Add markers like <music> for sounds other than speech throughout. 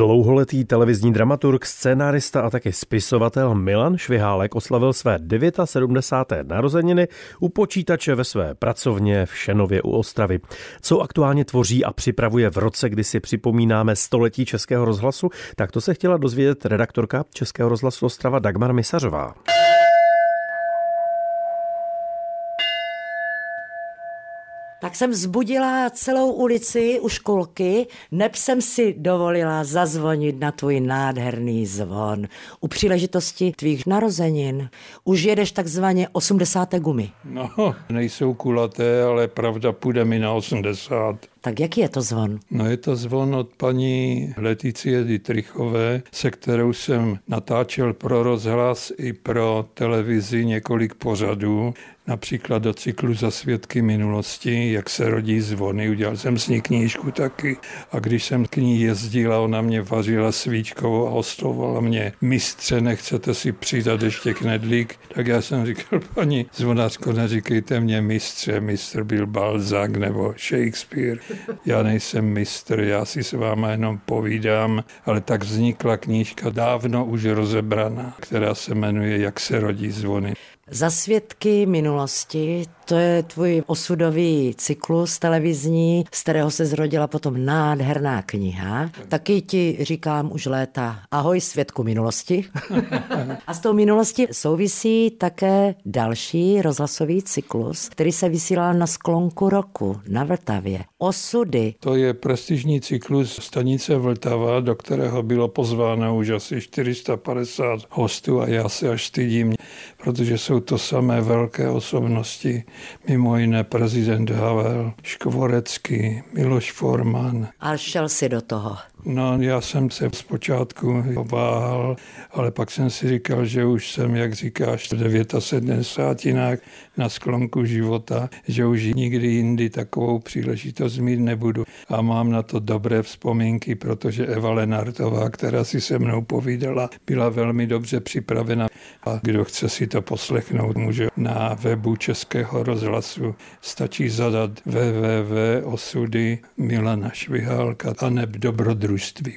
Dlouholetý televizní dramaturg, scénárista a také spisovatel Milan Švihálek oslavil své 79. narozeniny u počítače ve své pracovně v Šenově u Ostravy. Co aktuálně tvoří a připravuje v roce, kdy si připomínáme století Českého rozhlasu, tak to se chtěla dozvědět redaktorka Českého rozhlasu Ostrava Dagmar Misařová. Tak jsem zbudila celou ulici u školky, neb jsem si dovolila zazvonit na tvůj nádherný zvon. U příležitosti tvých narozenin už jedeš takzvaně 80. gumy. No, nejsou kulaté, ale pravda půjde mi na 80. Tak jaký je to zvon? No je to zvon od paní Leticie Dietrichové, se kterou jsem natáčel pro rozhlas i pro televizi několik pořadů například do cyklu za svědky minulosti, jak se rodí zvony. Udělal jsem s ní knížku taky a když jsem k ní jezdila, ona mě vařila svíčkovou a oslovovala mě mistře, nechcete si přidat ještě knedlík, tak já jsem říkal, paní zvonářko, neříkejte mě mistře, mistr byl Balzac nebo Shakespeare. Já nejsem mistr, já si s váma jenom povídám, ale tak vznikla knížka dávno už rozebraná, která se jmenuje Jak se rodí zvony. Za svědky minulosti, to je tvůj osudový cyklus televizní, z kterého se zrodila potom nádherná kniha. Taky ti říkám už léta ahoj svědku minulosti. <laughs> A s tou minulosti souvisí také další rozhlasový cyklus, který se vysílal na sklonku roku na Vltavě. Osudy. To je prestižní cyklus stanice Vltava, do kterého bylo pozváno už asi 450 hostů a já se až stydím, protože jsou to samé velké osobnosti, mimo jiné prezident Havel, Škvorecký, Miloš Forman. A šel si do toho. No, já jsem se zpočátku obáhal, ale pak jsem si říkal, že už jsem, jak říkáš, v 79 na sklonku života, že už nikdy jindy takovou příležitost mít nebudu. A mám na to dobré vzpomínky, protože Eva Lenartová, která si se mnou povídala, byla velmi dobře připravena. A kdo chce si to poslechnout, může na webu Českého rozhlasu. Stačí zadat www.osudy Milana Švihálka a neb dobrodružství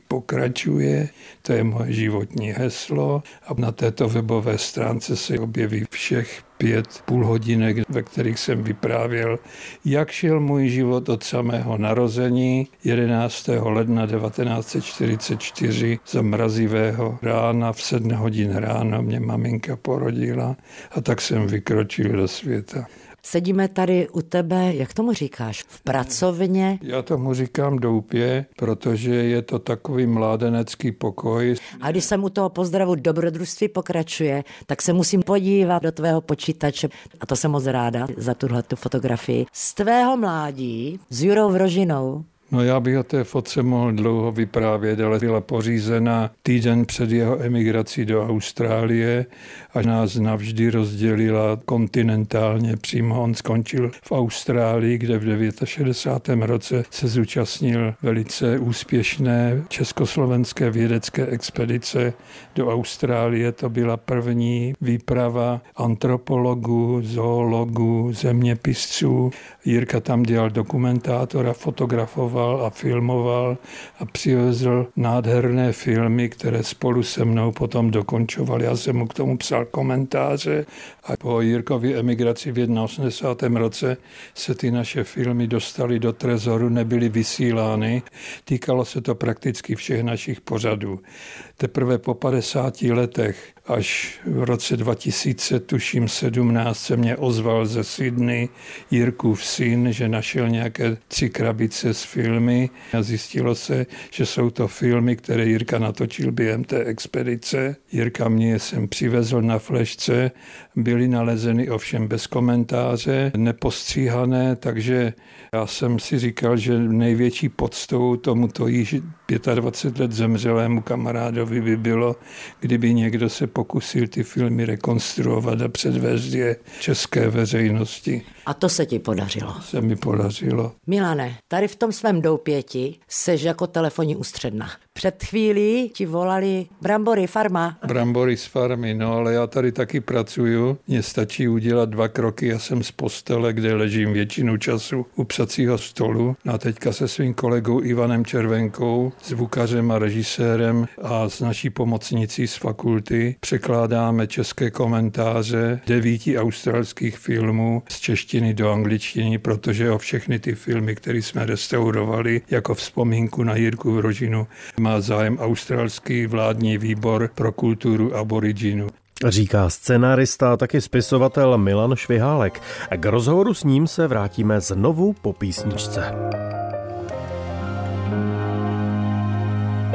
pokračuje. To je moje životní heslo a na této webové stránce se objeví všech pět půl hodinek, ve kterých jsem vyprávěl, jak šel můj život od samého narození 11. ledna 1944 za mrazivého rána v 7 hodin ráno mě maminka porodila a tak jsem vykročil do světa. Sedíme tady u tebe, jak tomu říkáš, v pracovně? Já tomu říkám doupě, protože je to takový mládenecký pokoj. A když jsem u toho pozdravu dobrodružství pokračuje, tak se musím podívat do tvého počítače. A to jsem moc ráda za tuhle tu fotografii. Z tvého mládí s Jurou Vrožinou No já bych o té fotce mohl dlouho vyprávět, ale byla pořízena týden před jeho emigrací do Austrálie a nás navždy rozdělila kontinentálně. Přímo on skončil v Austrálii, kde v 69. roce se zúčastnil velice úspěšné československé vědecké expedice do Austrálie. To byla první výprava antropologů, zoologů, zeměpisců. Jirka tam dělal dokumentátora, fotografoval fotografoval a filmoval a přivezl nádherné filmy, které spolu se mnou potom dokončoval. Já jsem mu k tomu psal komentáře a po Jirkově emigraci v 81. roce se ty naše filmy dostaly do trezoru, nebyly vysílány. Týkalo se to prakticky všech našich pořadů. Teprve po 50 letech až v roce 2000, tuším 17, se mě ozval ze Sydney Jirkův syn, že našel nějaké tři krabice s filmy a zjistilo se, že jsou to filmy, které Jirka natočil během té expedice. Jirka mě jsem přivezl na flešce, byly nalezeny ovšem bez komentáře, nepostříhané, takže já jsem si říkal, že největší podstou tomuto již 25 let zemřelému kamarádovi by bylo, kdyby někdo se pokusil ty filmy rekonstruovat a předvést je české veřejnosti. A to se ti podařilo. Se mi podařilo. Milane, tady v tom svém doupěti seš jako telefonní ústředna. Před chvílí ti volali Brambory farma. Brambory z farmy, no ale já tady taky pracuju. Mně stačí udělat dva kroky, já jsem z postele, kde ležím většinu času u psacího stolu. No a teďka se svým kolegou Ivanem Červenkou, zvukařem a režisérem a s naší pomocnicí z fakulty překládáme české komentáře devíti australských filmů z češtiny do angličtiny, protože o všechny ty filmy, které jsme restaurovali jako vzpomínku na Jirku v Rožinu, má zájem australský vládní výbor pro kulturu aboriginu. Říká scenárista a taky spisovatel Milan Švihálek. K rozhovoru s ním se vrátíme znovu po písničce.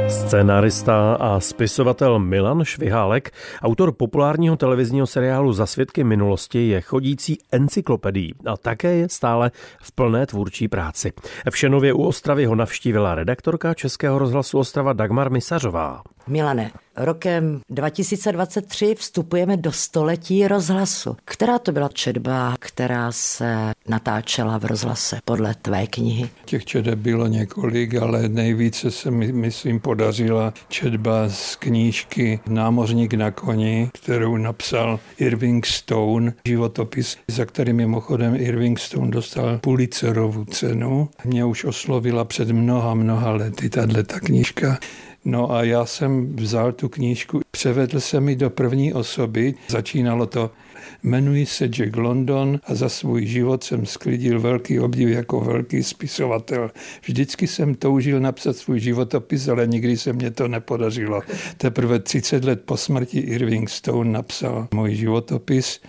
Scénárista a spisovatel Milan Švihálek, autor populárního televizního seriálu Za svědky minulosti, je chodící encyklopedií a také je stále v plné tvůrčí práci. V Šenově u Ostravy ho navštívila redaktorka Českého rozhlasu Ostrava Dagmar Misařová. Milane, rokem 2023 vstupujeme do století rozhlasu. Která to byla četba, která se natáčela v rozhlase podle tvé knihy? Těch četeb bylo několik, ale nejvíce se mi, myslím, podařila četba z knížky Námořník na koni, kterou napsal Irving Stone, životopis, za kterým mimochodem Irving Stone dostal Pulitzerovu cenu. Mě už oslovila před mnoha, mnoha lety tato knížka. No a já jsem vzal tu knížku, převedl jsem ji do první osoby, začínalo to Jmenuji se Jack London a za svůj život jsem sklidil velký obdiv jako velký spisovatel. Vždycky jsem toužil napsat svůj životopis, ale nikdy se mě to nepodařilo. Teprve 30 let po smrti Irving Stone napsal můj životopis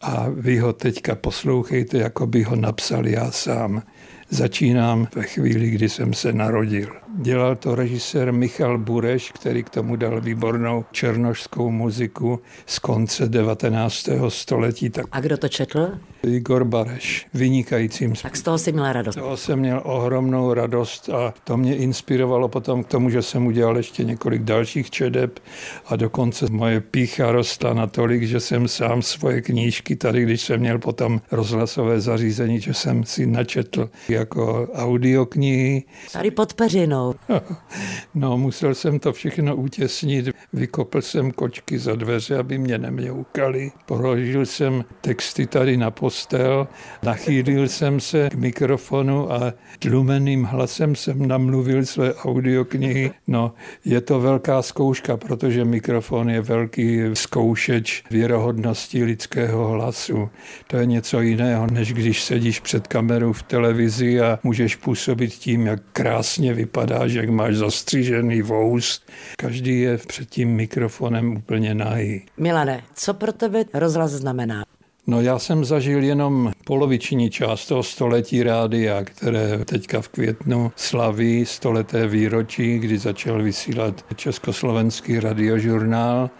a vy ho teďka poslouchejte, jako by ho napsal já sám. Začínám ve chvíli, kdy jsem se narodil. Dělal to režisér Michal Bureš, který k tomu dal výbornou černošskou muziku z konce 19. století. Tak a kdo to četl? Igor Bareš, vynikajícím. Tak z toho si měl radost. Z toho jsem měl ohromnou radost a to mě inspirovalo potom k tomu, že jsem udělal ještě několik dalších čedeb a dokonce moje pícha rostla natolik, že jsem sám svoje knížky tady, když jsem měl potom rozhlasové zařízení, že jsem si načetl jako audioknihy. Tady pod peřinou. <laughs> No, musel jsem to všechno utěsnit. Vykopl jsem kočky za dveře, aby mě nemňoukali. Položil jsem texty tady na postel, nachýlil jsem se k mikrofonu a tlumeným hlasem jsem namluvil své audioknihy. No, je to velká zkouška, protože mikrofon je velký zkoušeč věrohodnosti lidského hlasu. To je něco jiného, než když sedíš před kamerou v televizi a můžeš působit tím, jak krásně vypadá vypadáš, jak máš zastřížený vous. Každý je před tím mikrofonem úplně nahý. Milane, co pro tebe rozhlas znamená? No já jsem zažil jenom poloviční část toho století rádia, které teďka v květnu slaví stoleté výročí, kdy začal vysílat Československý radiožurnál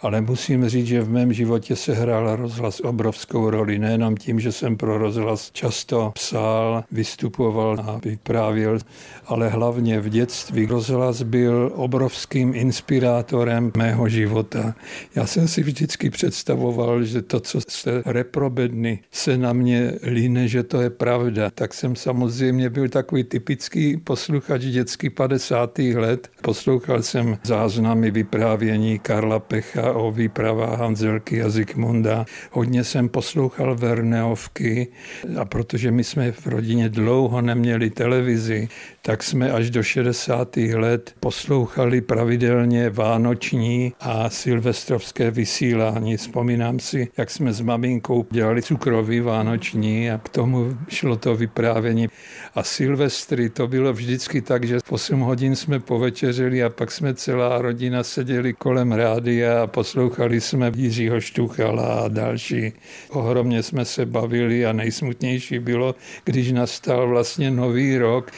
ale musím říct, že v mém životě se hrál rozhlas obrovskou roli, nejenom tím, že jsem pro rozhlas často psal, vystupoval a vyprávěl, ale hlavně v dětství rozhlas byl obrovským inspirátorem mého života. Já jsem si vždycky představoval, že to, co se reprobedny se na mě líne, že to je pravda. Tak jsem samozřejmě byl takový typický posluchač dětský 50. let. Poslouchal jsem záznamy vyprávění Karla Pecha o výpravách Hanzelky a Zikmunda. Hodně jsem poslouchal Verneovky a protože my jsme v rodině dlouho neměli televizi, tak jsme až do 60. let poslouchali pravidelně vánoční a silvestrovské vysílání. Vzpomínám si, jak jsme s maminkou dělali cukrový vánoční a k tomu šlo to vyprávění. A silvestry to bylo vždycky tak, že 8 hodin jsme povečeřili a pak jsme celá rodina seděli kolem rádia a poslouchali jsme Jiřího Štuchala a další. Ohromně jsme se bavili a nejsmutnější bylo, když nastal vlastně nový rok,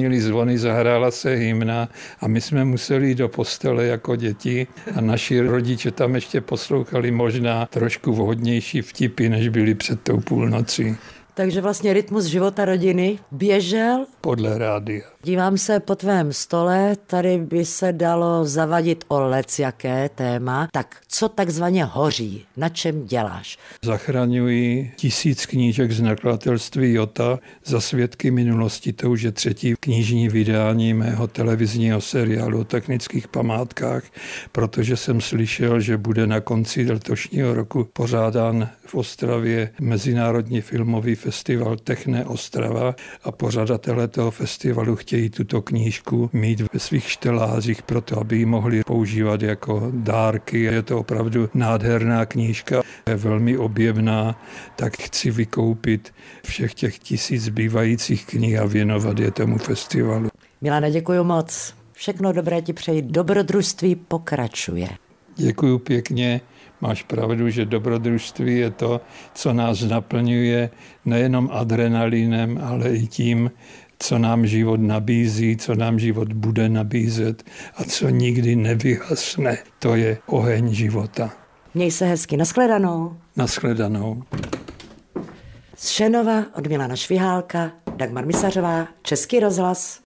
zazvonili zvony, zahrála se hymna a my jsme museli jít do postele jako děti a naši rodiče tam ještě poslouchali možná trošku vhodnější vtipy, než byli před tou půlnocí. Takže vlastně rytmus života rodiny běžel. Podle rádia. Dívám se po tvém stole, tady by se dalo zavadit o lec jaké téma. Tak co takzvaně hoří? Na čem děláš? Zachraňuji tisíc knížek z nakladatelství Jota za svědky minulosti. To už je třetí knižní vydání mého televizního seriálu o technických památkách, protože jsem slyšel, že bude na konci letošního roku pořádán v Ostravě Mezinárodní filmový festival Techne Ostrava a pořadatelé toho festivalu chtějí tuto knížku mít ve svých štelářích proto, aby ji mohli používat jako dárky. Je to opravdu nádherná knížka, je velmi objemná, tak chci vykoupit všech těch tisíc zbývajících knih a věnovat je tomu festivalu. Milane, děkuji moc. Všechno dobré ti přeji. Dobrodružství pokračuje. Děkuji pěkně. Máš pravdu, že dobrodružství je to, co nás naplňuje nejenom adrenalinem, ale i tím, co nám život nabízí, co nám život bude nabízet a co nikdy nevyhasne. To je oheň života. Měj se hezky. Naschledanou. Naschledanou. Z Šenova od Milana Švihálka, Dagmar Misařová, Český rozhlas.